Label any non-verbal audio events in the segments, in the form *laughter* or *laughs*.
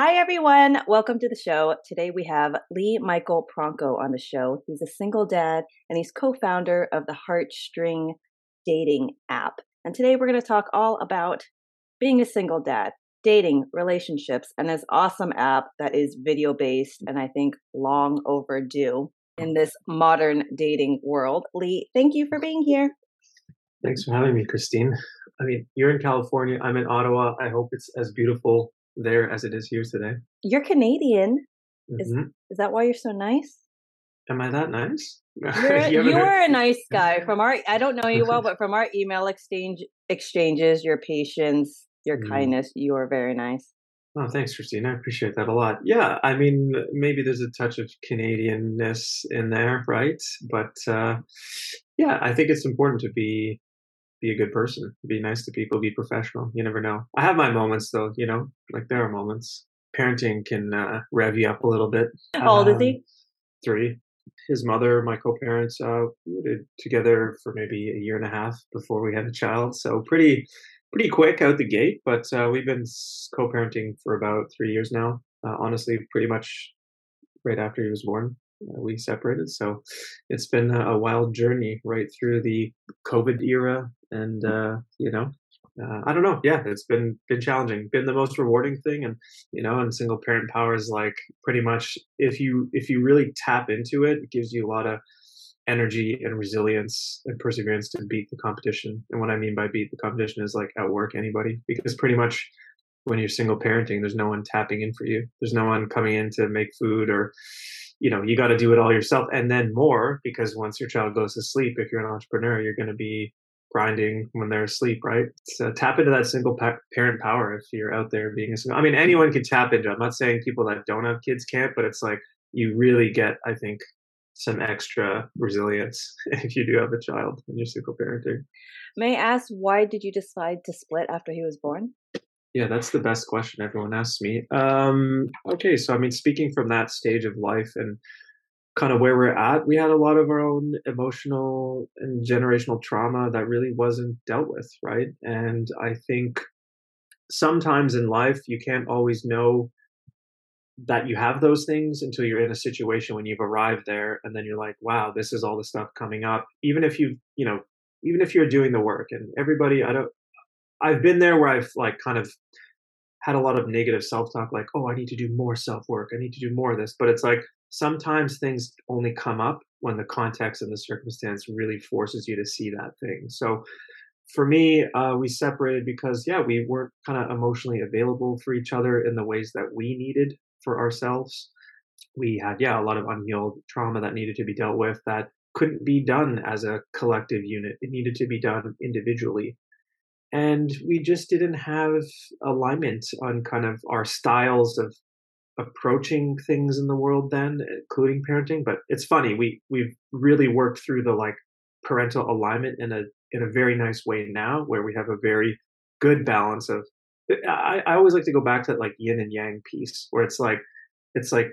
Hi, everyone. Welcome to the show. Today we have Lee Michael Pronko on the show. He's a single dad and he's co founder of the Heartstring dating app. And today we're going to talk all about being a single dad, dating, relationships, and this awesome app that is video based and I think long overdue in this modern dating world. Lee, thank you for being here. Thanks for having me, Christine. I mean, you're in California, I'm in Ottawa. I hope it's as beautiful there as it is here today. You're Canadian. Mm-hmm. Is, is that why you're so nice? Am I that nice? You're, *laughs* you you're a *laughs* nice guy. From our, I don't know you well, *laughs* but from our email exchange exchanges, your patience, your mm. kindness, you are very nice. Oh, thanks, Christine. I appreciate that a lot. Yeah, I mean, maybe there's a touch of Canadianness in there, right? But uh, yeah, I think it's important to be be a good person, be nice to people, be professional. You never know. I have my moments though, you know, like there are moments. Parenting can uh, rev you up a little bit. How old um, is he? Three. His mother, my co-parents, uh, we were together for maybe a year and a half before we had a child. So pretty, pretty quick out the gate. But uh, we've been co-parenting for about three years now. Uh, honestly, pretty much right after he was born. We separated. So it's been a wild journey right through the COVID era, and uh, you know, uh, I don't know. Yeah, it's been been challenging. Been the most rewarding thing, and you know, and single parent power is like pretty much if you if you really tap into it, it gives you a lot of energy and resilience and perseverance to beat the competition. And what I mean by beat the competition is like outwork anybody because pretty much when you're single parenting, there's no one tapping in for you. There's no one coming in to make food or you know you got to do it all yourself and then more because once your child goes to sleep if you're an entrepreneur you're going to be grinding when they're asleep right? So tap into that single pa- parent power if you're out there being a single i mean anyone can tap into it. I'm not saying people that don't have kids can't but it's like you really get i think some extra resilience *laughs* if you do have a child and you're single parenting. May i ask why did you decide to split after he was born yeah, that's the best question everyone asks me. Um, okay, so I mean, speaking from that stage of life and kind of where we're at, we had a lot of our own emotional and generational trauma that really wasn't dealt with, right? And I think sometimes in life, you can't always know that you have those things until you're in a situation when you've arrived there and then you're like wow this is all the stuff coming up even if you you know even if you're doing the work and everybody i don't I've been there where I've like kind of had a lot of negative self talk, like, oh, I need to do more self work. I need to do more of this. But it's like sometimes things only come up when the context and the circumstance really forces you to see that thing. So for me, uh, we separated because, yeah, we weren't kind of emotionally available for each other in the ways that we needed for ourselves. We had, yeah, a lot of unhealed trauma that needed to be dealt with that couldn't be done as a collective unit. It needed to be done individually and we just didn't have alignment on kind of our styles of approaching things in the world then including parenting but it's funny we we've really worked through the like parental alignment in a in a very nice way now where we have a very good balance of I, I always like to go back to that like yin and yang piece where it's like it's like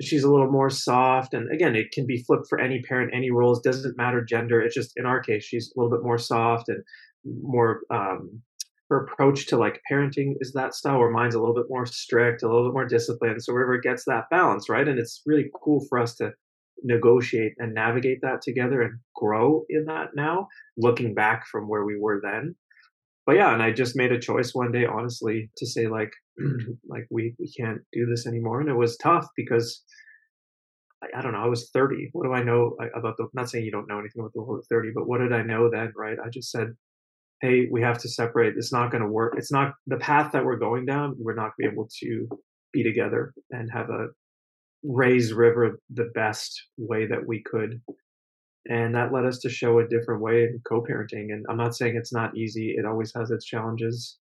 she's a little more soft and again it can be flipped for any parent any roles doesn't matter gender it's just in our case she's a little bit more soft and more um, her approach to like parenting is that style where mine's a little bit more strict, a little bit more disciplined. So wherever it gets that balance, right? And it's really cool for us to negotiate and navigate that together and grow in that now, looking back from where we were then. But yeah, and I just made a choice one day, honestly, to say like, *clears throat* like we we can't do this anymore, and it was tough because I, don't know. I was 30. What do I know about the? Not saying you don't know anything about the whole 30, but what did I know then? Right? I just said hey, we have to separate. It's not going to work. It's not the path that we're going down. We're not going to be able to be together and have a raise river the best way that we could. And that led us to show a different way in co-parenting. And I'm not saying it's not easy. It always has its challenges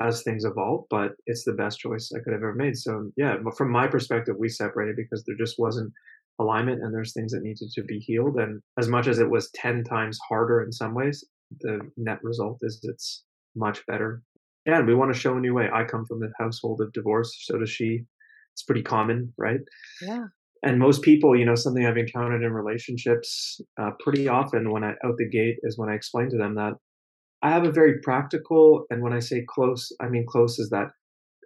as things evolve, but it's the best choice I could have ever made. So yeah, from my perspective, we separated because there just wasn't alignment and there's things that needed to be healed. And as much as it was 10 times harder in some ways, the net result is it's much better. And we want to show a new way. I come from a household of divorce, so does she. It's pretty common, right? Yeah. And most people, you know, something I've encountered in relationships uh, pretty often when I out the gate is when I explain to them that I have a very practical, and when I say close, I mean close is that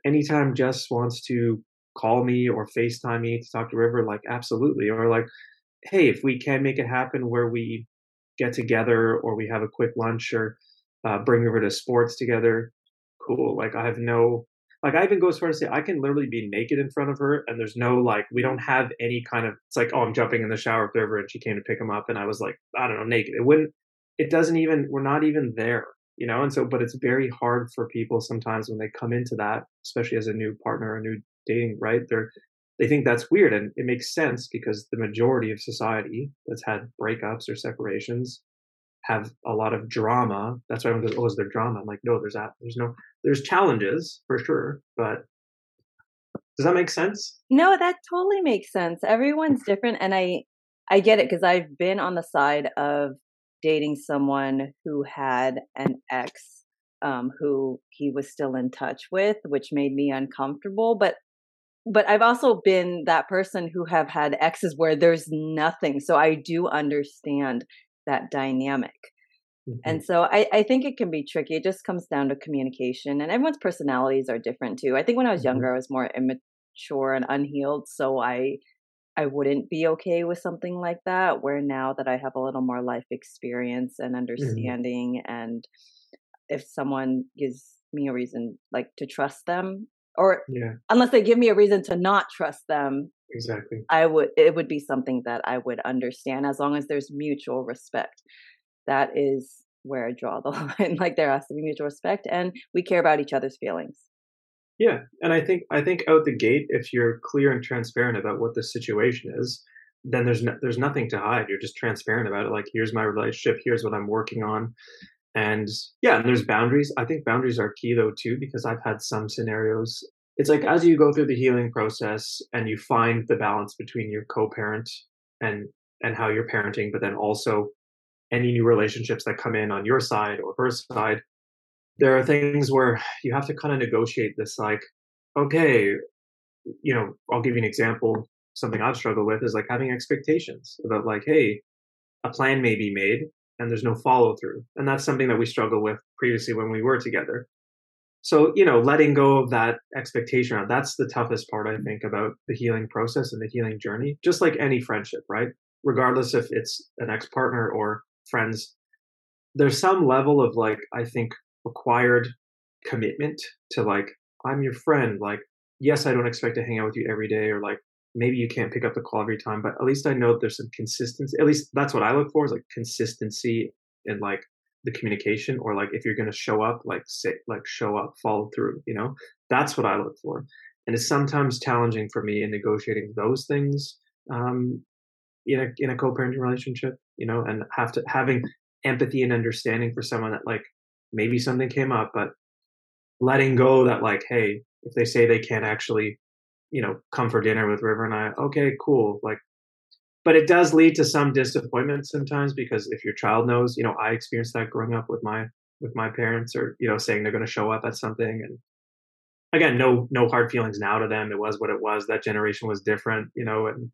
anytime Jess wants to call me or FaceTime me to talk to River, like absolutely. Or like, hey, if we can make it happen where we get together or we have a quick lunch or uh, bring River to sports together, cool. Like I have no like I even go as far as say I can literally be naked in front of her and there's no like we don't have any kind of it's like oh I'm jumping in the shower with River and she came to pick him up and I was like I don't know naked it wouldn't it doesn't even we're not even there you know and so but it's very hard for people sometimes when they come into that especially as a new partner a new dating right they're they think that's weird and it makes sense because the majority of society that's had breakups or separations have a lot of drama. That's why everyone goes, "Oh, is there drama?" I'm like, no, there's that. There's no. There's challenges for sure, but does that make sense? No, that totally makes sense. Everyone's different, and I I get it because I've been on the side of dating someone who had an ex um, who he was still in touch with, which made me uncomfortable. But but I've also been that person who have had exes where there's nothing. So I do understand that dynamic. Mm-hmm. And so I, I think it can be tricky. It just comes down to communication, and everyone's personalities are different too. I think when I was mm-hmm. younger, I was more immature and unhealed, so I I wouldn't be okay with something like that. Where now that I have a little more life experience and mm-hmm. understanding, mm-hmm. and if someone gives me a reason like to trust them, or yeah. unless they give me a reason to not trust them, exactly. I would it would be something that i would understand as long as there's mutual respect. That is where i draw the *laughs* line like there has to be mutual respect and we care about each other's feelings. Yeah and i think i think out the gate if you're clear and transparent about what the situation is then there's no, there's nothing to hide you're just transparent about it like here's my relationship here's what i'm working on and yeah and there's boundaries. I think boundaries are key though too because i've had some scenarios. It's like as you go through the healing process and you find the balance between your co-parent and and how you're parenting but then also any new relationships that come in on your side or her side there are things where you have to kind of negotiate this like okay you know i'll give you an example. Something i've struggled with is like having expectations about like hey a plan may be made and there's no follow through and that's something that we struggled with previously when we were together. So you know letting go of that expectation uh, that's the toughest part i think about the healing process and the healing journey just like any friendship right? Regardless if it's an ex-partner or friends there's some level of like i think required commitment to like i'm your friend. Like yes i don't expect to hang out with you every day or like maybe you can't pick up the call every time but at least i know there's some consistency at least that's what i look for is like consistency and like the communication or like if you're going to show up like say like show up follow through you know? That's what i look for. And it's sometimes challenging for me in negotiating those things um in a in a co-parenting relationship you know and have to having empathy and understanding for someone that like maybe something came up but letting go that like hey if they say they can't actually you know come for dinner with river and i okay cool like but it does lead to some disappointment sometimes because if your child knows you know i experienced that growing up with my with my parents or you know saying they're going to show up at something and again no no hard feelings now to them it was what it was that generation was different you know and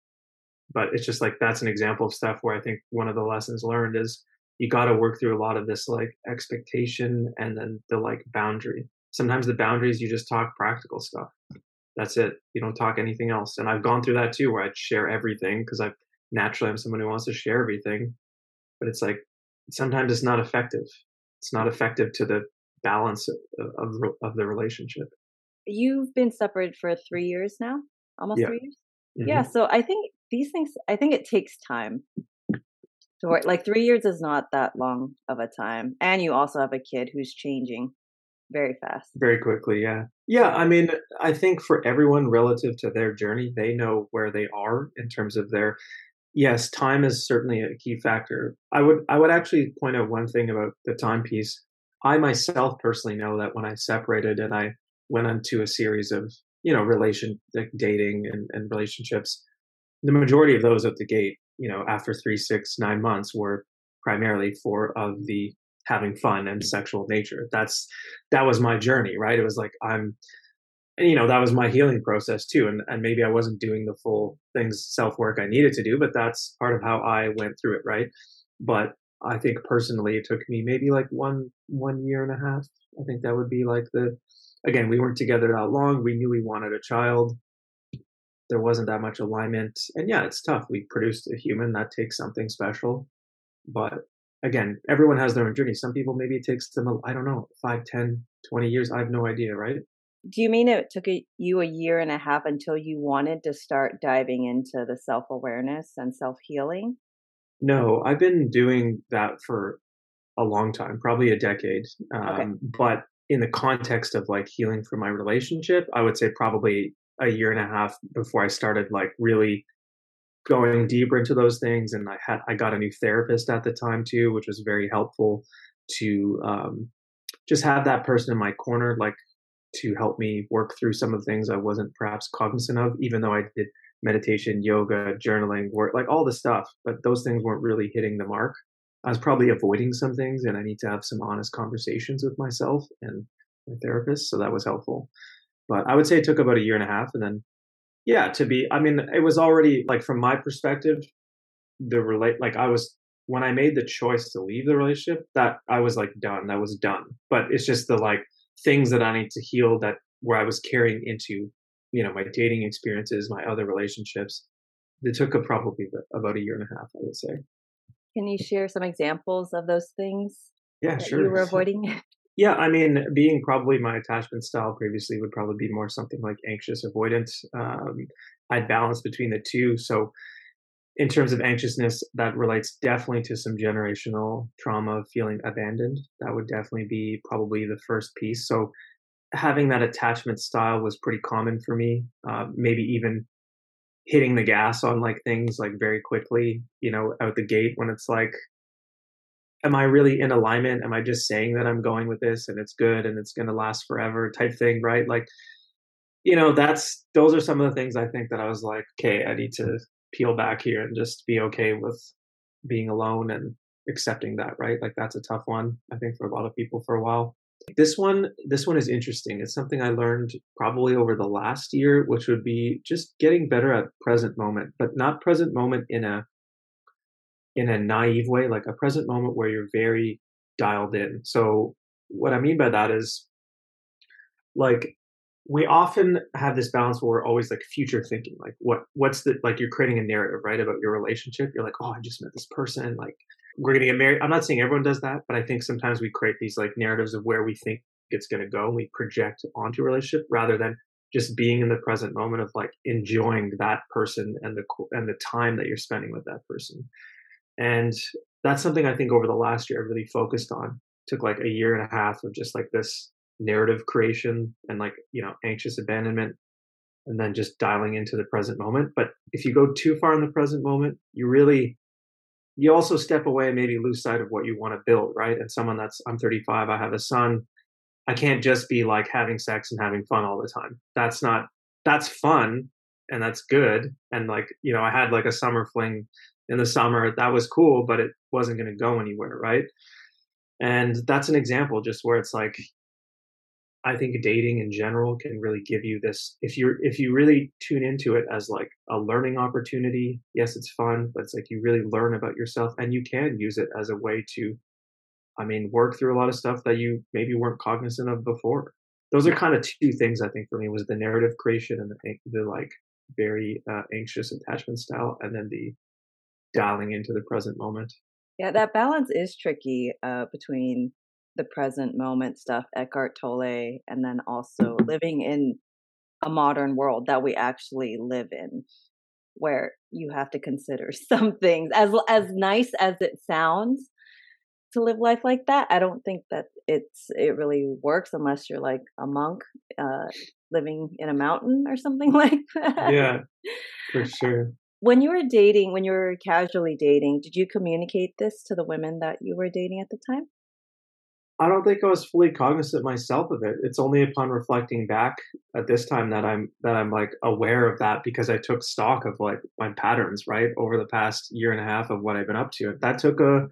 but it's just like that's an example of stuff where i think one of the lessons learned is you got to work through a lot of this like expectation and then the like boundary. Sometimes the boundaries you just talk practical stuff that's it you don't talk anything else and i've gone through that too where i'd share everything because i've naturally I'm someone who wants to share everything, but it's like sometimes it's not effective. It's not effective to the balance of, of, of the relationship. You've been separated for three years now, almost yeah. three years. Mm-hmm. Yeah, so I think these things. I think it takes time to work. Like three years is not that long of a time, and you also have a kid who's changing very fast. Very quickly, yeah. Yeah, I mean, I think for everyone relative to their journey, they know where they are in terms of their yes, time is certainly a key factor. I would I would actually point out one thing about the time piece. I myself personally know that when I separated and I went into a series of you know relation like dating and, and relationships, the majority of those at the gate, you know, after three, six, nine months were primarily for of the having fun and sexual nature. That's that was my journey, right? It was like I'm you know that was my healing process too and, and maybe i wasn't doing the full things self work i needed to do but that's part of how i went through it right but i think personally it took me maybe like one one year and a half i think that would be like the again, we weren't together that long. We knew we wanted a child. There wasn't that much alignment. And yeah, it's tough. We produced a human that takes something special. But again, everyone has their own journey. Some people, maybe it takes them, I don't know, 5, 10, 20 years. I have no idea, right? Do you mean it took a, you a year and a half until you wanted to start diving into the self awareness and self healing? No, I've been doing that for a long time, probably a decade. Um, okay. But in the context of like healing from my relationship, I would say probably a year and a half before I started like really going deeper into those things. And I had I got a new therapist at the time too, which was very helpful to um, just have that person in my corner, like to help me work through some of the things I wasn't perhaps cognizant of, even though I did meditation, yoga, journaling, work, like all the stuff, but those things weren't really hitting the mark. I was probably avoiding some things and I need to have some honest conversations with myself and my therapist. So that was helpful. But I would say it took about a year and a half. And then, yeah, to be, I mean, it was already like from my perspective, the relate, like I was, when I made the choice to leave the relationship, that I was like done. That was done. But it's just the like things that I need to heal that where I was carrying into, you know, my dating experiences, my other relationships. It took a, probably about a year and a half, I would say. Can you share some examples of those things? Yeah, sure. You were avoiding. *laughs* Yeah, I mean, being probably my attachment style previously would probably be more something like anxious avoidance. Um, I'd balance between the two. So, in terms of anxiousness, that relates definitely to some generational trauma of feeling abandoned. That would definitely be probably the first piece. So, having that attachment style was pretty common for me. Uh, maybe even hitting the gas on like things like very quickly, you know, out the gate when it's like, am I really in alignment? Am I just saying that I'm going with this and it's good and it's going to last forever type thing, right? Like, you know, that's those are some of the things I think that I was like, okay, I need to peel back here and just be okay with being alone and accepting that, right? Like that's a tough one, I think, for a lot of people for a while. This one, this one is interesting. It's something I learned probably over the last year, which would be just getting better at present moment, but not present moment in a in a naive way, like a present moment where you're very dialed in. So what I mean by that is like we often have this balance where we're always like future thinking like what what's the like you're creating a narrative right about your relationship. You're like oh i just met this person like we're gonna get married. I'm not saying everyone does that but i think sometimes we create these like narratives of where we think it's gonna go and we project onto a relationship rather than just being in the present moment of like enjoying that person and the and the time that you're spending with that person and that's something I think over the last year I really focused on. Took like a year and a half of just like this narrative creation and like, you know, anxious abandonment and then just dialing into the present moment. But if you go too far in the present moment, you really you also step away and maybe lose sight of what you want to build, right? And someone that's I'm 35, I have a son. I can't just be like having sex and having fun all the time. That's not that's fun and that's good. And like, you know, I had like a summer fling in the summer that was cool but it wasn't going to go anywhere right? And that's an example just where it's like i think dating in general can really give you this if you're if you really tune into it as like a learning opportunity yes it's fun but it's like you really learn about yourself and you can use it as a way to i mean work through a lot of stuff that you maybe weren't cognizant of before. Those are kind of two things i think for me was the narrative creation and the, the like very uh, anxious attachment style and then the dialing into the present moment. Yeah, that balance is tricky uh, between the present moment stuff, Eckhart Tolle, and then also living in a modern world that we actually live in, where you have to consider *laughs* some things. As as nice as it sounds to live life like that, I don't think that it's it really works unless you're like a monk uh, living in a mountain or something *laughs* like that. Yeah, for sure. When you were dating, when you were casually dating, did you communicate this to the women that you were dating at the time? I don't think I was fully cognizant myself of it. It's only upon reflecting back at this time that I'm that I'm like aware of that because I took stock of like my patterns, right, over the past year and a half of what I've been up to. That took a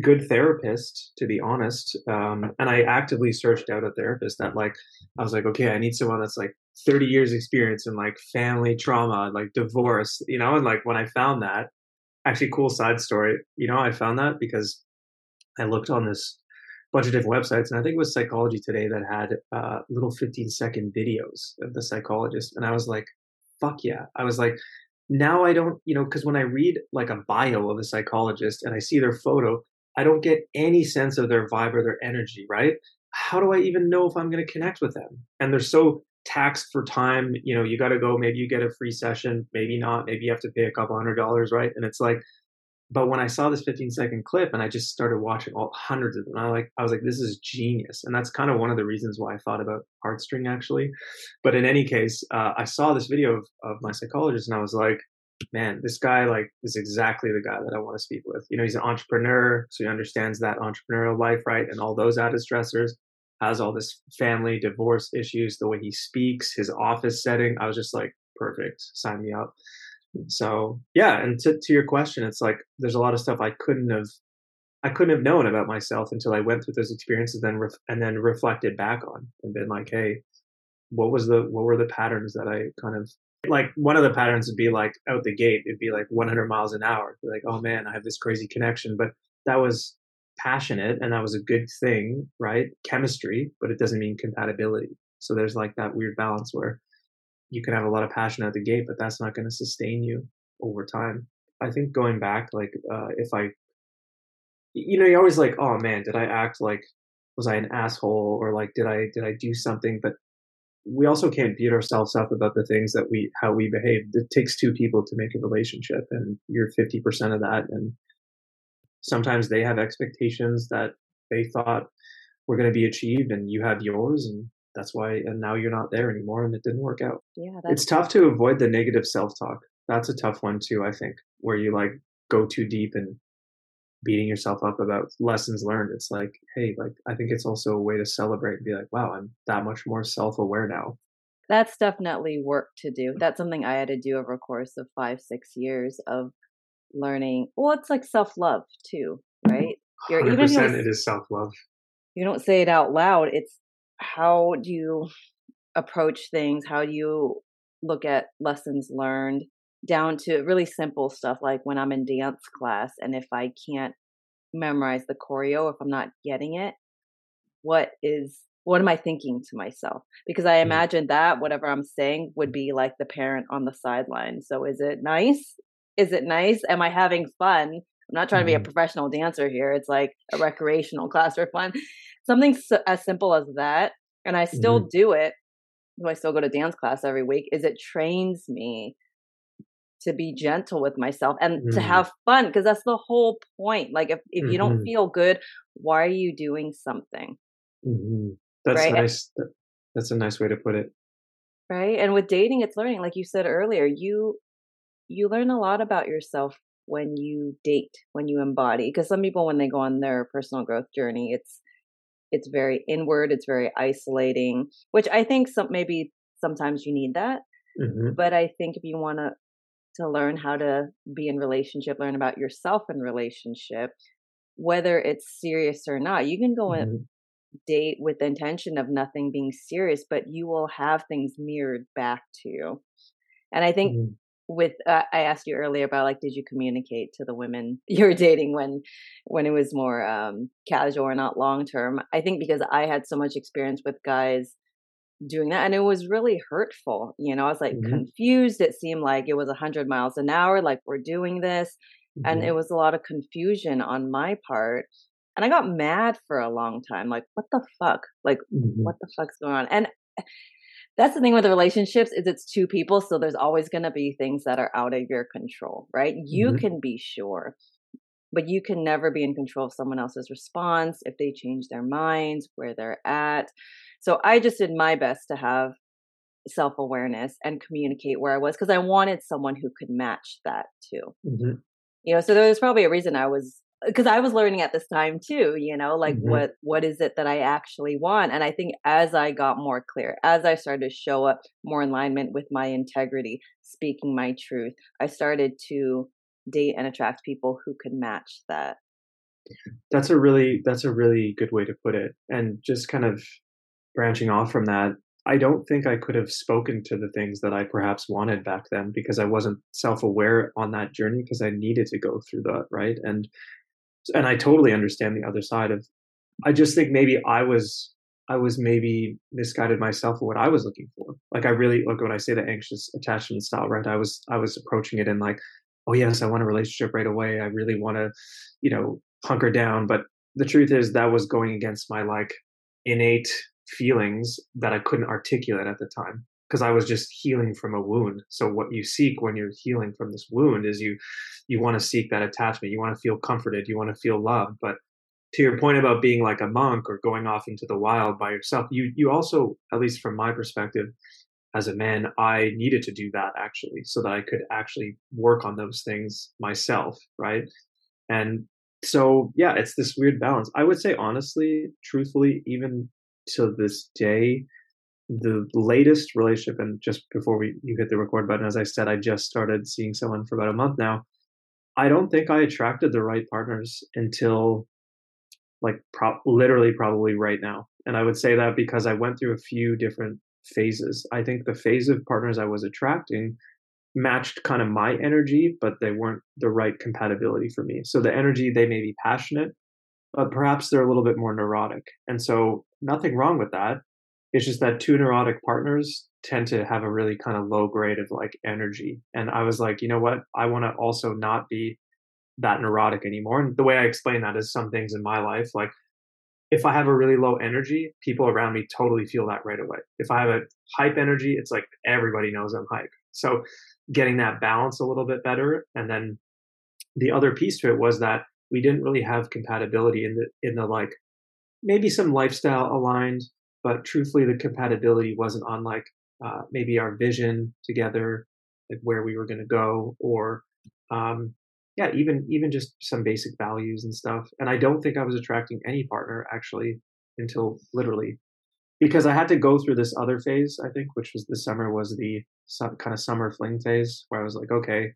good therapist, to be honest. Um, and I actively searched out a therapist that like I was like, okay, I need someone that's like 30 years experience in like family trauma, like divorce, you know, and like when I found that, actually cool side story, you know, I found that because I looked on this bunch of different websites, and I think it was Psychology Today that had uh, little 15 second videos of the psychologist, and I was like, "Fuck yeah!" I was like, now I don't, you know, because when I read like a bio of a psychologist and I see their photo, I don't get any sense of their vibe or their energy, right? How do I even know if I'm going to connect with them? And they're so taxed for time. You know, you got to go, maybe you get a free session, maybe not, maybe you have to pay a couple hundred dollars, right? And it's like, but when I saw this 15 second clip and I just started watching all hundreds of them, I like I was like, this is genius, and that's kind of one of the reasons why I thought about Heartstring actually. But in any case, uh, I saw this video of, of my psychologist and I was like, man, this guy like is exactly the guy that I want to speak with. You know, he's an entrepreneur, so he understands that entrepreneurial life, right, and all those added stressors. Has all this family divorce issues, the way he speaks, his office setting. I was just like, perfect, sign me up. So yeah, and to to your question, it's like there's a lot of stuff I couldn't have I couldn't have known about myself until I went through those experiences, then ref, and then reflected back on and been like, hey, what was the what were the patterns that I kind of like? One of the patterns would be like out the gate, it'd be like 100 miles an hour. Like, oh man, I have this crazy connection, but that was passionate and that was a good thing, right? Chemistry, but it doesn't mean compatibility. So there's like that weird balance where you can have a lot of passion at the gate, but that's not going to sustain you over time. I think going back, like, uh, if I, you know, you're always like, oh man, did I act like, was I an asshole or like, did I, did I do something? But we also can't beat ourselves up about the things that we, how we behave. It takes two people to make a relationship and you're 50% of that. And sometimes they have expectations that they thought were going to be achieved and you have yours and that's why and now you're not there anymore and it didn't work out. Yeah it's tough to avoid the negative self-talk. That's a tough one too i think where you like go too deep and beating yourself up about lessons learned. It's like hey like i think it's also a way to celebrate and be like wow i'm that much more self-aware now. That's definitely work to do. Mm. That's something i had to do over a course of five six years of learning well it's like self-love too right You're, 100% even if it is self-love you don't say it out loud it's how do you approach things? How do you look at lessons learned down to really simple stuff like when I'm in dance class and if I can't memorize the choreo, if I'm not getting it, what is what am I thinking to myself? Because I mm. imagine that whatever I'm saying would be like the parent on the sideline. So is it nice? Is it nice? Am I having fun? I'm not trying to be a mm-hmm. professional dancer here. It's like a recreational *laughs* class for fun something so, as simple as that and i still mm-hmm. do it do i still go to dance class every week is it trains me to be gentle with myself and mm-hmm. to have fun because that's the whole point like if, if mm-hmm. you don't mm-hmm. feel good why are you doing something mm-hmm. that's right? nice that's a nice way to put it right and with dating it's learning like you said earlier you you learn a lot about yourself when you date when you embody because some people when they go on their personal growth journey it's it's very inward it's very isolating which i think some maybe sometimes you need that mm-hmm. but i think if you want to to learn how to be in relationship learn about yourself in relationship whether it's serious or not you can go mm-hmm. and date with the intention of nothing being serious but you will have things mirrored back to you and i think mm-hmm with uh, i asked you earlier about like did you communicate to the women *laughs* you were dating when when it was more um casual or not long term i think because i had so much experience with guys doing that and it was really hurtful you know i was like mm-hmm. confused it seemed like it was 100 miles an hour like we're doing this mm-hmm. and it was a lot of confusion on my part and i got mad for a long time like what the fuck like mm-hmm. what the fuck's going on and that's the thing with the relationships is it's two people so there's always going to be things that are out of your control right you mm-hmm. can be sure but you can never be in control of someone else's response if they change their minds where they're at so i just did my best to have self-awareness and communicate where i was because i wanted someone who could match that too mm-hmm. you know so there was probably a reason i was because I was learning at this time too, you know, like mm-hmm. what what is it that I actually want? And I think as I got more clear, as I started to show up more in alignment with my integrity, speaking my truth, I started to date and attract people who could match that. That's a really that's a really good way to put it. And just kind of branching off from that, I don't think I could have spoken to the things that I perhaps wanted back then because I wasn't self aware on that journey because I needed to go through that, right? And and I totally understand the other side of I just think maybe I was I was maybe misguided myself for what I was looking for. Like I really like when I say the anxious attachment style, right? I was I was approaching it in like, oh yes, I want a relationship right away. I really want to, you know, hunker down. But the truth is that was going against my like innate feelings that I couldn't articulate at the time because I was just healing from a wound. So what you seek when you're healing from this wound is you you want to seek that attachment. You want to feel comforted. You want to feel loved. But to your point about being like a monk or going off into the wild by yourself, you you also, at least from my perspective, as a man, I needed to do that actually, so that I could actually work on those things myself, right? And so yeah, it's this weird balance. I would say honestly, truthfully, even to this day, the latest relationship, and just before we you hit the record button, as I said, I just started seeing someone for about a month now. I don't think I attracted the right partners until like pro- literally probably right now. And I would say that because I went through a few different phases. I think the phase of partners I was attracting matched kind of my energy, but they weren't the right compatibility for me. So the energy, they may be passionate, but perhaps they're a little bit more neurotic. And so nothing wrong with that. It's just that two neurotic partners tend to have a really kind of low grade of like energy. And I was like, you know what? I want to also not be that neurotic anymore. And the way I explain that is some things in my life, like if I have a really low energy, people around me totally feel that right away. If I have a hype energy, it's like everybody knows I'm hype. So getting that balance a little bit better. And then the other piece to it was that we didn't really have compatibility in the in the like maybe some lifestyle aligned, but truthfully the compatibility wasn't on like uh, maybe our vision together, like where we were going to go, or um, yeah, even even just some basic values and stuff. And I don't think I was attracting any partner actually until literally because I had to go through this other phase. I think, which was the summer was the kind of summer fling phase where I was like, okay,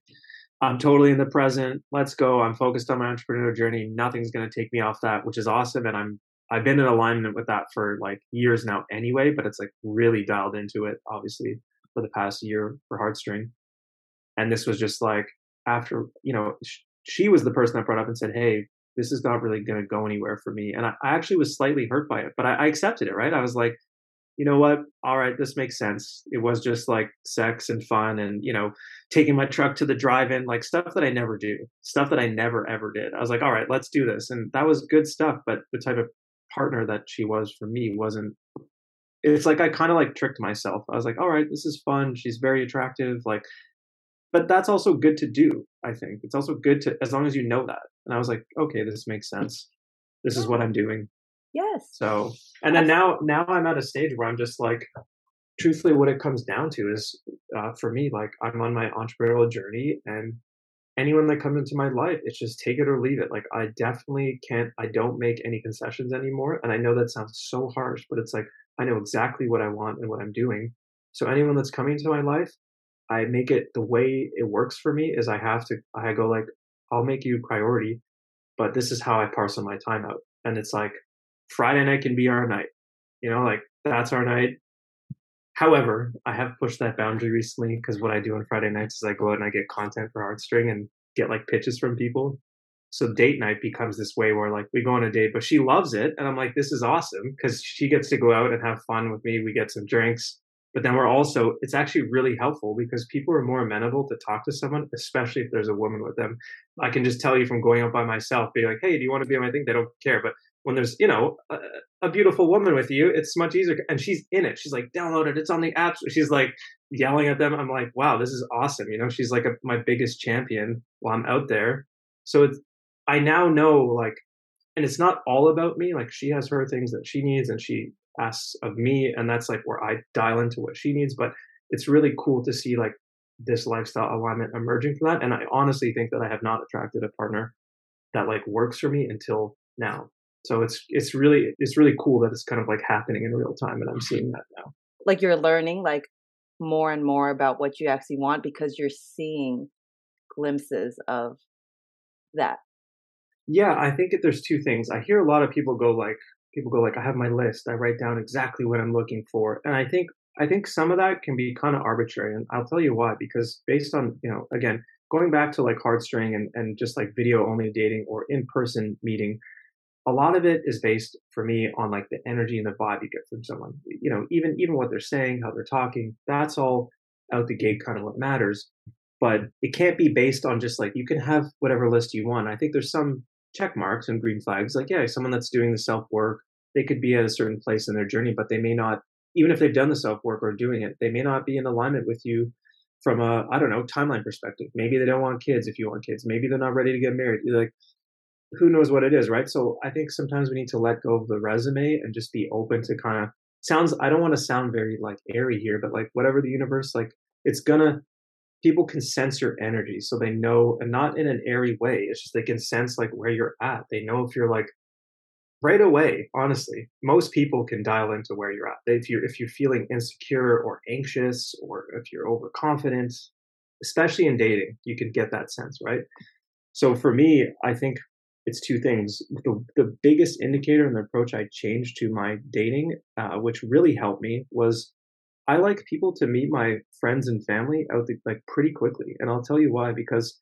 I'm totally in the present. Let's go. I'm focused on my entrepreneurial journey. Nothing's going to take me off that, which is awesome. And I'm I've been in alignment with that for like years now anyway, but it's like really dialed into it obviously for the past year for Heartstring. And this was just like after you know she was the person that brought up and said hey this is not really going to go anywhere for me. And I, I, actually was slightly hurt by it but I, I accepted it right? I was like you know what? All right this makes sense. It was just like sex and fun and you know taking my truck to the drive-in like stuff that i never do stuff that i never ever did. I was like all right let's do this. And that was good stuff but the type of partner that she was for me wasn't it's like i kind of like tricked myself. I was like all right this is fun. She's very attractive like but that's also good to do i think. It's also good to as long as you know that. And i was like okay this makes sense. This is what i'm doing. Yes. So and then now now i'm at a stage where i'm just like truthfully what it comes down to is uh, for me like i'm on my entrepreneurial journey and anyone that comes into my life it's just take it or leave it like i definitely can't i don't make any concessions anymore and i know that sounds so harsh but it's like i know exactly what i want and what i'm doing so anyone that's coming into my life I make it the way it works for me is I have to I go like I'll make you priority, but this is how I parcel my time out. And it's like Friday night can be our night. You know, like that's our night. However, I have pushed that boundary recently because what I do on Friday nights is I go out and I get content for Heartstring and get like pitches from people. So date night becomes this way where like we go on a date, but she loves it. And I'm like, this is awesome because she gets to go out and have fun with me. We get some drinks but then we're also it's actually really helpful because people are more amenable to talk to someone especially if there's a woman with them i can just tell you from going out by myself be like hey do you want to be on my thing they don't care but when there's you know a, a, beautiful woman with you it's much easier and she's in it. She's like download it. It's on the apps. She's like yelling at them. I'm like wow this is awesome. You know she's like a, my biggest champion while i'm out there. So it's i now know like and it's not all about me. Like she has her things that she needs and she asks of me and that's like where i dial into what she needs. But it's really cool to see like this lifestyle alignment emerging from that. And i honestly think that i have not attracted a partner that like works for me until now so it's it's really it's really cool that it's kind of like happening in real time and i'm seeing that now like you're learning like more and more about what you actually want because you're seeing glimpses of that yeah i think that there's two things i hear a lot of people go like people go like, I have my list. I write down exactly what I'm looking for. And I think I think some of that can be kind of arbitrary. And I'll tell you why, because based on, you know, again, going back to like Heartstring and, and just like video only dating or in person meeting, a lot of it is based for me on like the energy and the vibe you get from someone. You know, even even what they're saying, how they're talking, that's all out the gate kind of what matters. But it can't be based on just like you can have whatever list you want. I think there's some check marks and green flags. Like, yeah, someone that's doing the self work, they could be at a certain place in their journey, but they may not, even if they've done the self work or doing it, they may not be in alignment with you from a, I don't know, timeline perspective. Maybe they don't want kids if you want kids. Maybe they're not ready to get married. You're like, who knows what it is, right? So I think sometimes we need to let go of the resume and just be open to kind of sounds. I don't want to sound very like airy here, but like whatever the universe, like it's gonna. People can sense your energy, so they know, and not in an airy way. It's just they can sense like where you're at. They know if you're like right away. Honestly, most people can dial into where you're at. If you're if you're feeling insecure or anxious, or if you're overconfident, especially in dating, you can get that sense, right? So for me, I think it's two things. The, the biggest indicator and the approach I changed to my dating, uh, which really helped me, was I like people to meet my friends and family out the, like pretty quickly, and I'll tell you why. Because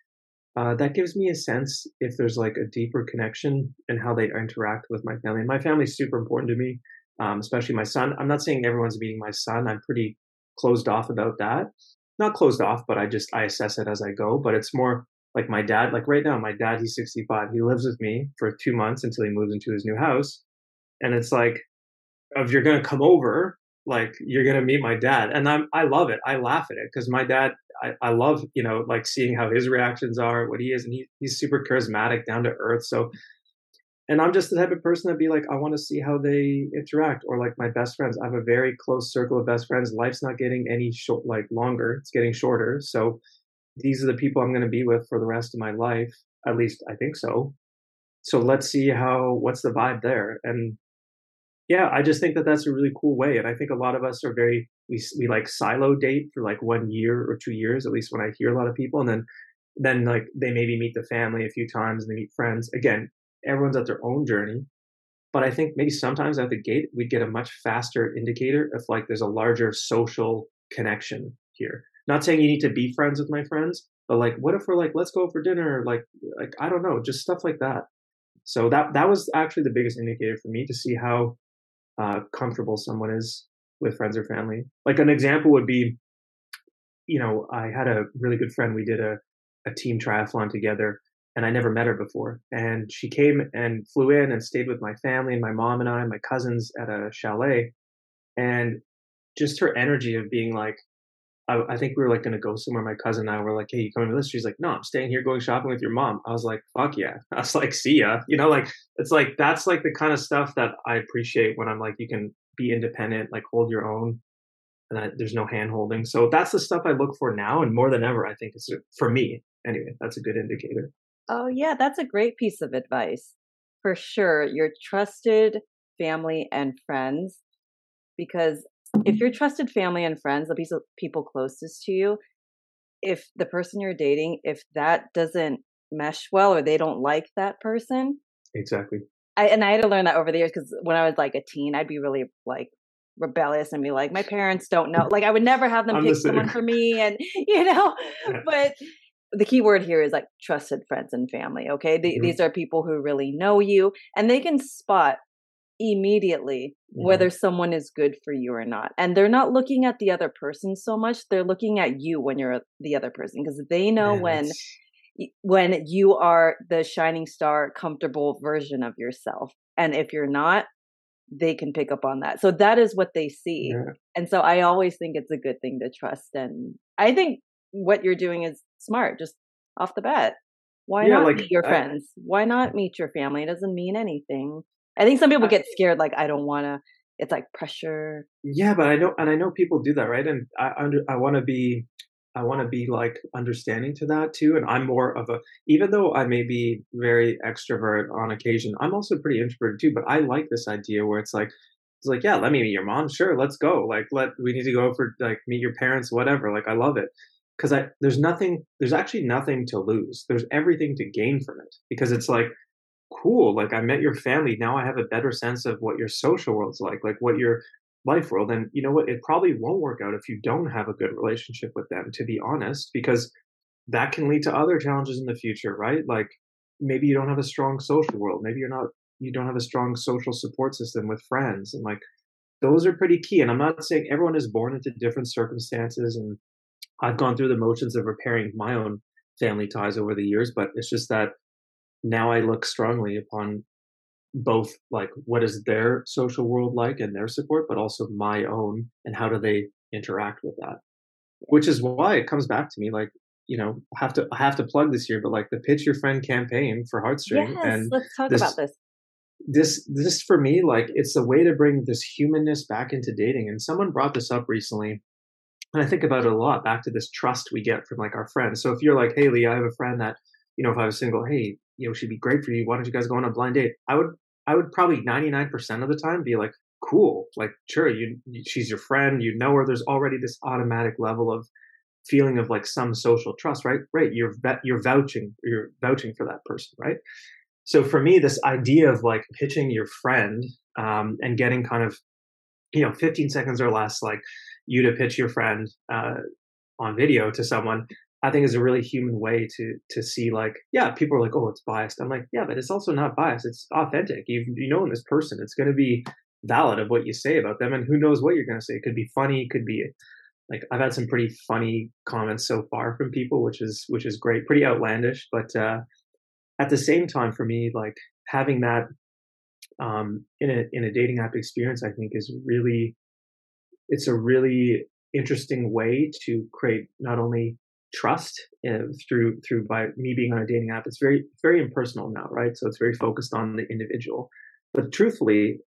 uh, that gives me a sense if there's like a deeper connection and how they interact with my family. And my family is super important to me, um, especially my son. I'm not saying everyone's meeting my son. I'm pretty closed off about that. Not closed off, but I just I assess it as I go. But it's more like my dad, like right now, my dad, he's 65. He lives with me for two months until he moves into his new house. And it's like, if you're going to come over, like you're going to meet my dad. And I'm, I love it. I laugh at it because my dad, I, I love, you know, like seeing how his reactions are, what he is. And he, he's super charismatic, down to earth. So, and I'm just the type of person that be like, I want to see how they interact. Or like my best friends, I have a very close circle of best friends. Life's not getting any short, like longer. It's getting shorter. So these are the people I'm going to be with for the rest of my life. At least I think so. So let's see how, what's the vibe there? And yeah, I just think that that's a really cool way. And I think a lot of us are very, we, we like silo date for like one year or two years, at least when I hear a lot of people. And then, then like they maybe meet the family a few times and they meet friends. Again, everyone's at their own journey. But I think maybe sometimes at the gate, we get a much faster indicator if like there's a larger social connection here. Not saying you need to be friends with my friends, but like, what if we're like, let's go for dinner? Like, like I don't know, just stuff like that. So that that was actually the biggest indicator for me to see how uh, comfortable someone is with friends or family. Like an example would be, you know, I had a really good friend. We did a a team triathlon together, and I never met her before. And she came and flew in and stayed with my family and my mom and I, and my cousins at a chalet. And just her energy of being like, I, I, think we were like going to go somewhere. My cousin and I were like, "Hey, you coming with us?" She's like, "No, I'm staying here, going shopping with your mom." I was like, "Fuck yeah!" *laughs* I was like, "See ya." You know, like it's like that's like the kind of stuff that I appreciate when I'm like, you can be independent, like hold your own, and I, there's no hand holding. So that's the stuff I look for now, and more than ever, I think it's uh, for me anyway. That's a good indicator. Oh yeah, that's a great piece of advice for sure. Your trusted family and friends, because if your trusted family and friends, the people closest to you, if the person you're dating, if that doesn't mesh well or they don't like that person, exactly. I and I had to learn that over the years because when I was like a teen, I'd be really like rebellious and be like, my parents don't know. Like I would never have them I'm pick the someone for me, and *laughs* you know. *laughs* Yeah. But the key word here is like trusted friends and family. Okay, the, mm-hmm. these are people who really know you, and they can spot immediately mm-hmm. whether someone is good for you or not. And they're not looking at the other person so much, they're looking at you when you're the other person because they know yes. when when you are the shining star comfortable version of yourself. And if you're not, they can pick up on that. So that is what they see. Yeah. And so I always think it's a good thing to trust and I think what you're doing is smart just off the bat. Why yeah, not like, meet your friends? I, Why not meet your family? It doesn't mean anything. I think some people get scared, like I don't want to. It's like pressure. Yeah, but I know, and I know people do that, right? And I under, I want to be, I want to be like understanding to that too. And I'm more of a, even though I may be very extrovert on occasion, I'm also pretty introverted too. But I like this idea where it's like, it's like, yeah, let me meet your mom. Sure, let's go. Like, let we need to go for like meet your parents, whatever. Like, I love it because I there's nothing, there's actually nothing to lose. There's everything to gain from it because it's like cool like i met your family now i have a better sense of what your social world's like like what your life world and you know what it probably won't work out if you don't have a good relationship with them to be honest because that can lead to other challenges in the future right? Like maybe you don't have a strong social world maybe you're not you don't have a strong social support system with friends and like those are pretty key and i'm not saying everyone is born into different circumstances and i've gone through the motions of repairing my own family ties over the years but it's just that now i look strongly upon both like what is their social world like and their support but also my own and how do they interact with that. Which is why it comes back to me like you know have to I have to plug this here but like the pitch your friend campaign for heartstring yes, and let's talk this, about this. this this for me like it's a way to bring this humanness back into dating and someone brought this up recently and i think about it a lot back to this trust we get from like our friends. So if you're like hey lee i have a friend that you know if i was single hey you know she'd be great for you. Why don't you guys go on a blind date? I would i would probably 99% of the time be like cool like sure you she's your friend you know her. There's already this automatic level of feeling of like some social trust right? Right you're you're vouching you're vouching for that person right? So for me, this idea of like pitching your friend um, and getting kind of, you know, 15 seconds or less, like you to pitch your friend uh, on video to someone, I think is a really human way to to see like, yeah, people are like, oh, it's biased. I'm like, yeah, but it's also not biased. It's authentic. You you know, in this person, it's going to be valid of what you say about them, and who knows what you're going to say. It could be funny. It could be like I've had some pretty funny comments so far from people, which is which is great, pretty outlandish, but uh, at the same time for me like having that um, in a in a dating app experience i think is really it's a really interesting way to create not only trust uh, through through by me being on a dating app it's very very impersonal now right so it's very focused on the individual but truthfully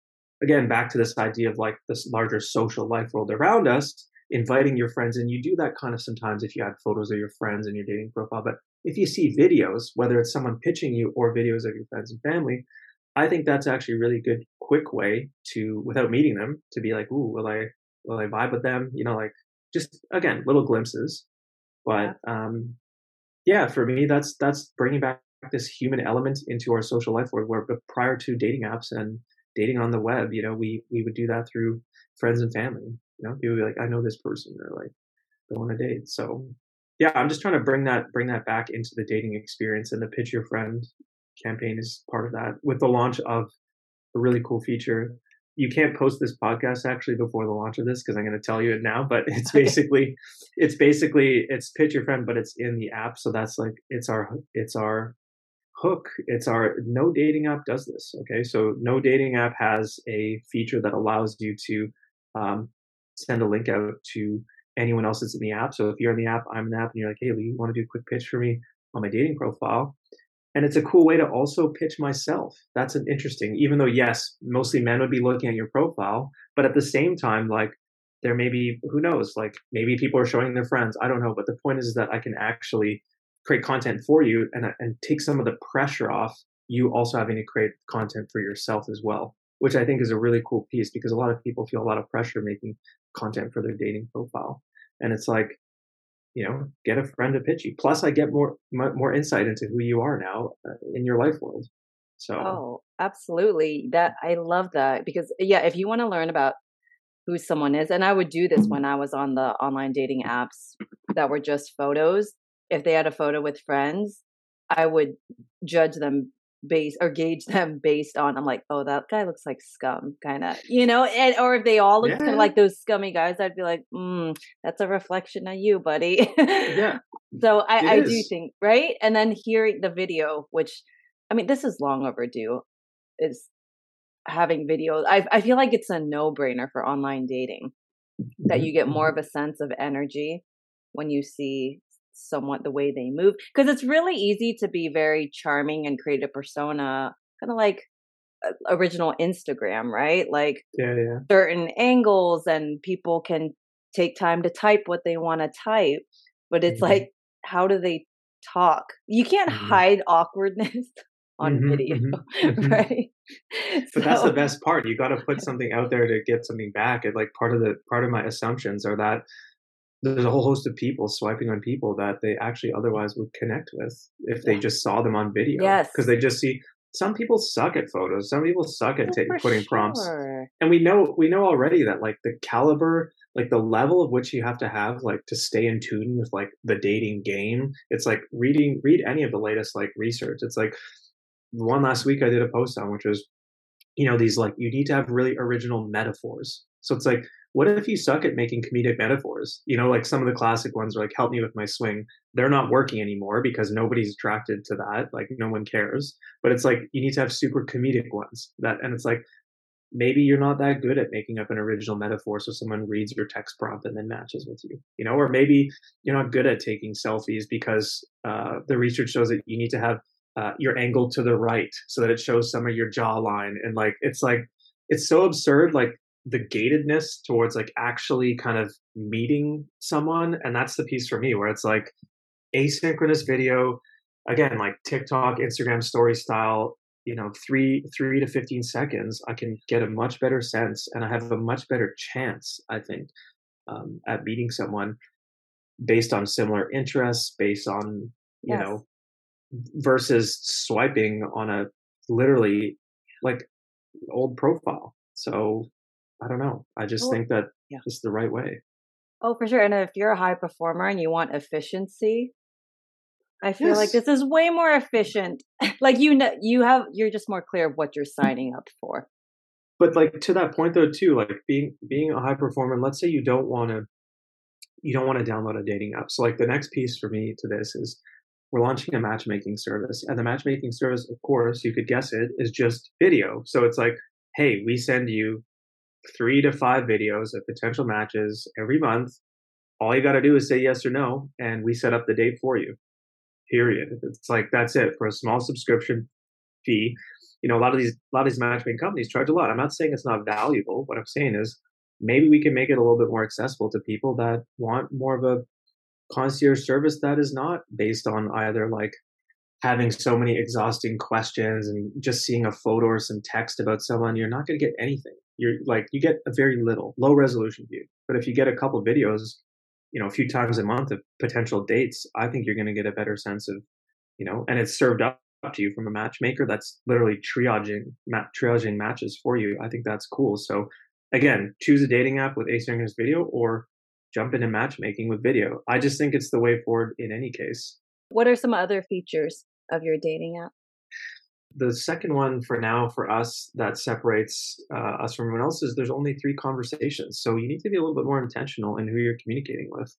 again back to this idea of like this larger social life world around us inviting your friends and you do that kind of sometimes if you add photos of your friends in your dating profile but if you see videos, whether it's someone pitching you or videos of your friends and family, I think that's actually a really good, quick way to, without meeting them, to be like, ooh, will I, will I vibe with them? You know, like just again, little glimpses. But um, yeah, for me, that's that's bringing back this human element into our social life. Where, where prior to dating apps and dating on the web, you know, we we would do that through friends and family. You know, people would be like, I know this person, or like, I want to date. So yeah, I'm just trying to bring that bring that back into the dating experience, and the pitch your friend campaign is part of that. With the launch of a really cool feature, you can't post this podcast actually before the launch of this because I'm going to tell you it now. But *laughs* it's basically it's basically it's pitch your friend, but it's in the app. So that's like it's our it's our hook. It's our no dating app does this. Okay, so no dating app has a feature that allows you to um, send a link out to anyone else that's in the app. So if you're in the app, I'm in the app, and you're like, hey, Lee, you want to do a quick pitch for me on my dating profile? And it's a cool way to also pitch myself. That's an interesting, even though, yes, mostly men would be looking at your profile, but at the same time, like, there may be, who knows, like maybe people are showing their friends. I don't know. But the point is, is that I can actually create content for you and, uh, and take some of the pressure off you also having to create content for yourself as well, which I think is a really cool piece because a lot of people feel a lot of pressure making content for their dating profile and it's like you know get a friend to pitch you. Plus i get more more insight into who you are now uh, in your life world. So oh absolutely. That i love that because yeah if you want to learn about who someone is and i would do this when i was on the online dating apps that were just photos. If they had a photo with friends i would judge them based or gauge them based on I'm like, oh, that guy looks like scum, kind of, you know, and or if they all look yeah. kind of like those scummy guys, I'd be like, mm, that's a reflection of you, buddy. yeah. *laughs* So I, I do think right, and then hearing the video, which I mean, this is long overdue, is having videos. I I feel like it's a no brainer for online dating that mm-hmm, you get more mm-hmm. of a sense of energy when you see somewhat the way they move because it's really easy to be very charming and create a persona kind of like uh, original Instagram, right? Like yeah, yeah. certain angles and people can take time to type what they want to type, but it's mm-hmm. like how do they talk? You can't mm-hmm. hide awkwardness *laughs* on mm-hmm, video, mm-hmm, *laughs* mm-hmm. right? But so, that's the best part. You got to put something out there to get something back. And like part of the part of my assumptions are that there's a whole host of people swiping on people that they actually otherwise would connect with if they just saw them on video. Yes. Because they just see some people suck at photos. Some people suck at oh, t- putting sure. prompts. And we know we know already that like the caliber, like the level of which you have to have like to stay in tune with like the dating game. It's like reading read any of the latest like research. It's like one last week I did a post on which was you know, these like, you need to have really original metaphors. So it's like, what if you suck at making comedic metaphors? You know, like some of the classic ones are like, help me with my swing. They're not working anymore because nobody's attracted to that. Like, no one cares. But it's like, you need to have super comedic ones that, and it's like, maybe you're not that good at making up an original metaphor so someone reads your text prompt and then matches with you you know or maybe you're not good at taking selfies because uh, the research shows that you need to have uh, your angle to the right so that it shows some of your jawline and like it's like it's so absurd like the gatedness towards like actually kind of meeting someone and that's the piece for me where it's like asynchronous video again like tiktok instagram story style you know three three to 15 seconds i can get a much better sense and i have a much better chance i think um, at meeting someone based on similar interests based on you yes. know versus swiping on a literally like old profile so i don't know i just well, think that yeah. it's the right way oh for sure and if you're a high performer and you want efficiency I feel yes. like this is way more efficient. *laughs* like you know, you have you're just more clear of what you're mm. signing up for. But like to that point though too, like being being a high performer, let's say you don't want to you don't want to download a dating app. So like the next piece for me to this is we're launching a matchmaking service. And the matchmaking service, of course, you could guess it, is just video. So it's like, hey, we send you three to five videos of potential matches every month. All you got to do is say yes or no, and we set up the date for you period. It's like that's it for a small subscription fee. You know, a lot of these a lot of these matchmaking companies charge a lot. I'm not saying it's not valuable. What I'm saying is maybe we can make it a little bit more accessible to people that want more of a concierge service that is not based on either like having so many exhausting questions and just seeing a photo or some text about someone you're not going to get anything. You're like you get a very little low resolution view. But if you get a couple videos you know a few times a month of potential dates i think you're going to get a better sense of you know and it's served up to you from a matchmaker that's literally triaging mat, triaging matches for you. I think that's cool. So again choose a dating app with asynchronous video or jump into matchmaking with video. I just think it's the way forward in any case. What are some other features of your dating app the second one for now for us that separates uh, us from everyone else is there's only three conversations. So you need to be a little bit more intentional in who you're communicating with.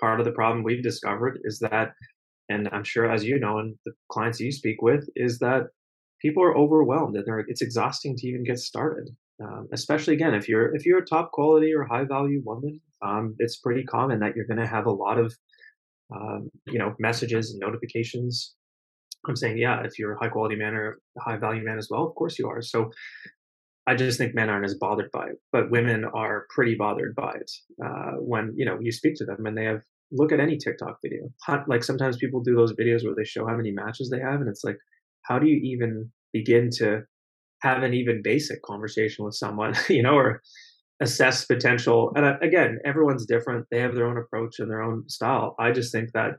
Part of the problem we've discovered is that, and I'm sure as you know, and the clients you speak with, is that people are overwhelmed and they're it's exhausting to even get started. Um, especially again, if you're if you're a top quality or high value woman, um, it's pretty common that you're going to have a lot of um, you know messages and notifications I'm saying, yeah, if you're a high quality man or a high value man as well, of course you are. So I just think men aren't as bothered by it, but women are pretty bothered by it uh, when you know you speak to them and they have look at any TikTok video. Like sometimes people do those videos where they show how many matches they have, and it's like, how do you even begin to have an even basic conversation with someone, *laughs* you know, or assess potential? And uh, again, everyone's different; they have their own approach and their own style. I just think that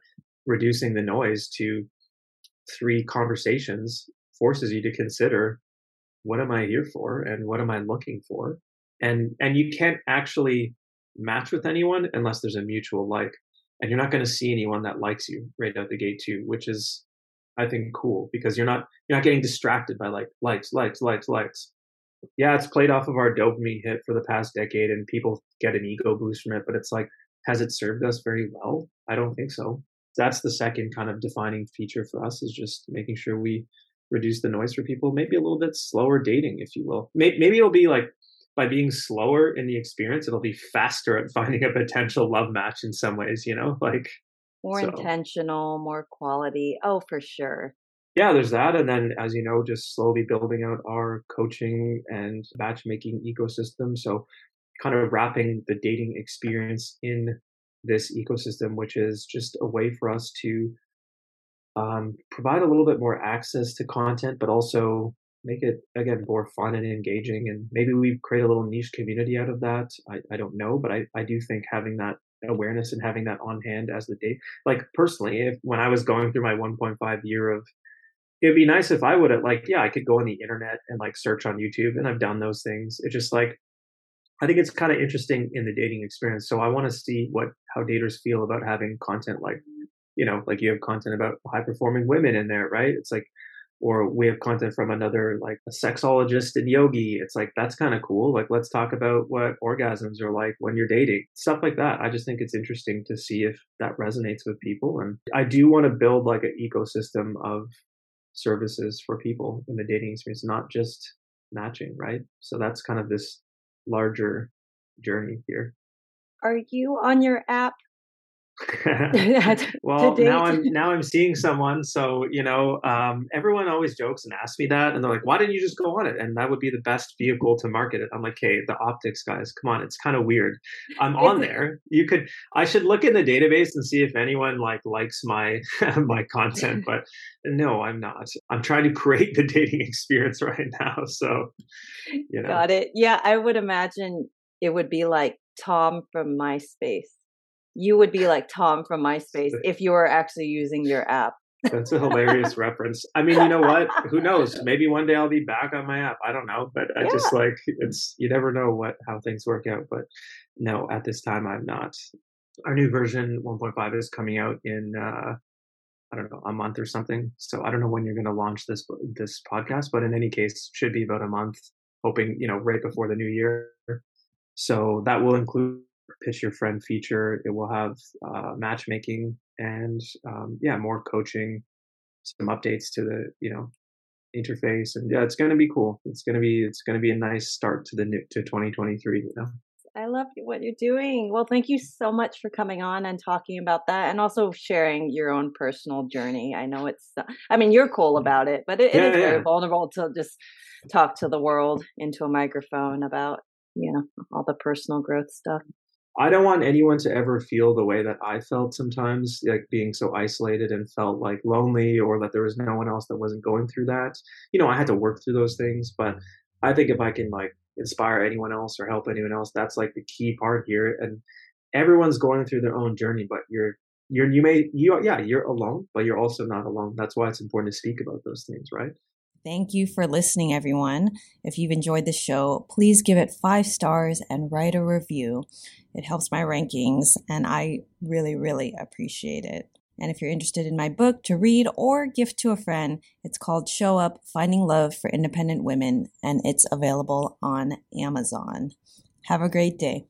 reducing the noise to three conversations forces you to consider what am I here for and what am I looking for? And and you can't actually match with anyone unless there's a mutual like. And you're not going to see anyone that likes you right out the gate too, which is I think cool because you're not you're not getting distracted by like likes, likes, likes, likes. Yeah, it's played off of our dopamine hit for the past decade and people get an ego boost from it, but it's like, has it served us very well? I don't think so that's the second kind of defining feature for us is just making sure we reduce the noise for people maybe a little bit slower dating if you will. Maybe it'll be like by being slower in the experience it'll be faster at *laughs* finding a potential love match in some ways you know like more so. intentional more quality. Oh for sure. Yeah there's that and then as you know just slowly building out our coaching and matchmaking ecosystem so kind of wrapping the dating experience in this ecosystem, which is just a way for us to um, provide a little bit more access to content, but also make it again more fun and engaging. And maybe we create a little niche community out of that. I, I don't know, but I, I do think having that awareness and having that on hand as the day, like personally, if when I was going through my 1.5 year of it'd be nice if I would have like, yeah, I could go on the internet and like search on YouTube and I've done those things. It's just like I think it's kind of interesting in the dating experience. So I want to see what how daters feel about having content like, you know, like you have content about high performing women in there, right? It's like or we have content from another like a sexologist and yogi. It's like that's kind of cool. Like let's talk about what orgasms are like when you're dating stuff like that. I just think it's interesting to see if that resonates with people and i do want to build like an ecosystem of services for people in the dating experience not just matching right? So that's kind of this larger journey here are you on your app *laughs* *laughs* well, now I'm now I'm seeing someone. So you know, um, everyone always jokes and asks me that, and they're like, "Why didn't you just go on it?" And that would be the best vehicle to market it. I'm like, "Hey, the optics guys, come on, it's kind of weird. I'm on there. You could, I should look in the database and see if anyone like likes my *laughs* my content, but no, I'm not. I'm trying to create the dating experience right now. So, you know, got it. Yeah, I would imagine it would be like Tom from MySpace you would be like Tom from MySpace if you were actually using your app. That's a *laughs* hilarious reference. I mean, you know what? Who knows? Maybe one day I'll be back on my app. I don't know, but I yeah. just like it's you never know what how things work out. But no, at this time I'm not. Our new version 1.5 is coming out in uh I don't know a month or something. So I don't know when you're going to launch this this podcast, but in any case, should be about a month. Hoping you know right before the new year. So that will include pitch your friend feature. It will have uh, matchmaking and um, yeah, more coaching, some updates to the you know interface, and yeah, it's going to be cool. It's going to be it's going to be a nice start to the new to 2023. You know. I love what you're doing. Well, thank you so much for coming on and talking about that and also sharing your own personal journey. I know it's, I mean, you're cool mm. about it, but it, yeah, it is yeah. very vulnerable to just talk to the world into a microphone about, know, all the personal growth stuff. I don't want anyone to ever feel the way that I felt sometimes, like being so isolated and felt like lonely or that there was no one else that wasn't going through that. You know, I had to work through those things, but I think if I can like inspire anyone else or help anyone else, that's like the key part here. And everyone's going through their own journey, but you're you're you may you yeah you're alone, but you're also not alone. That's why it's important to speak about those things, right? Thank you for listening, everyone. If you've enjoyed the show, please give it five stars and write a review. It helps my rankings, and I really, really appreciate it. And if you're interested in my book to read or gift to a friend, it's called Show Up Finding Love for Independent Women, and it's available on Amazon. Have a great day.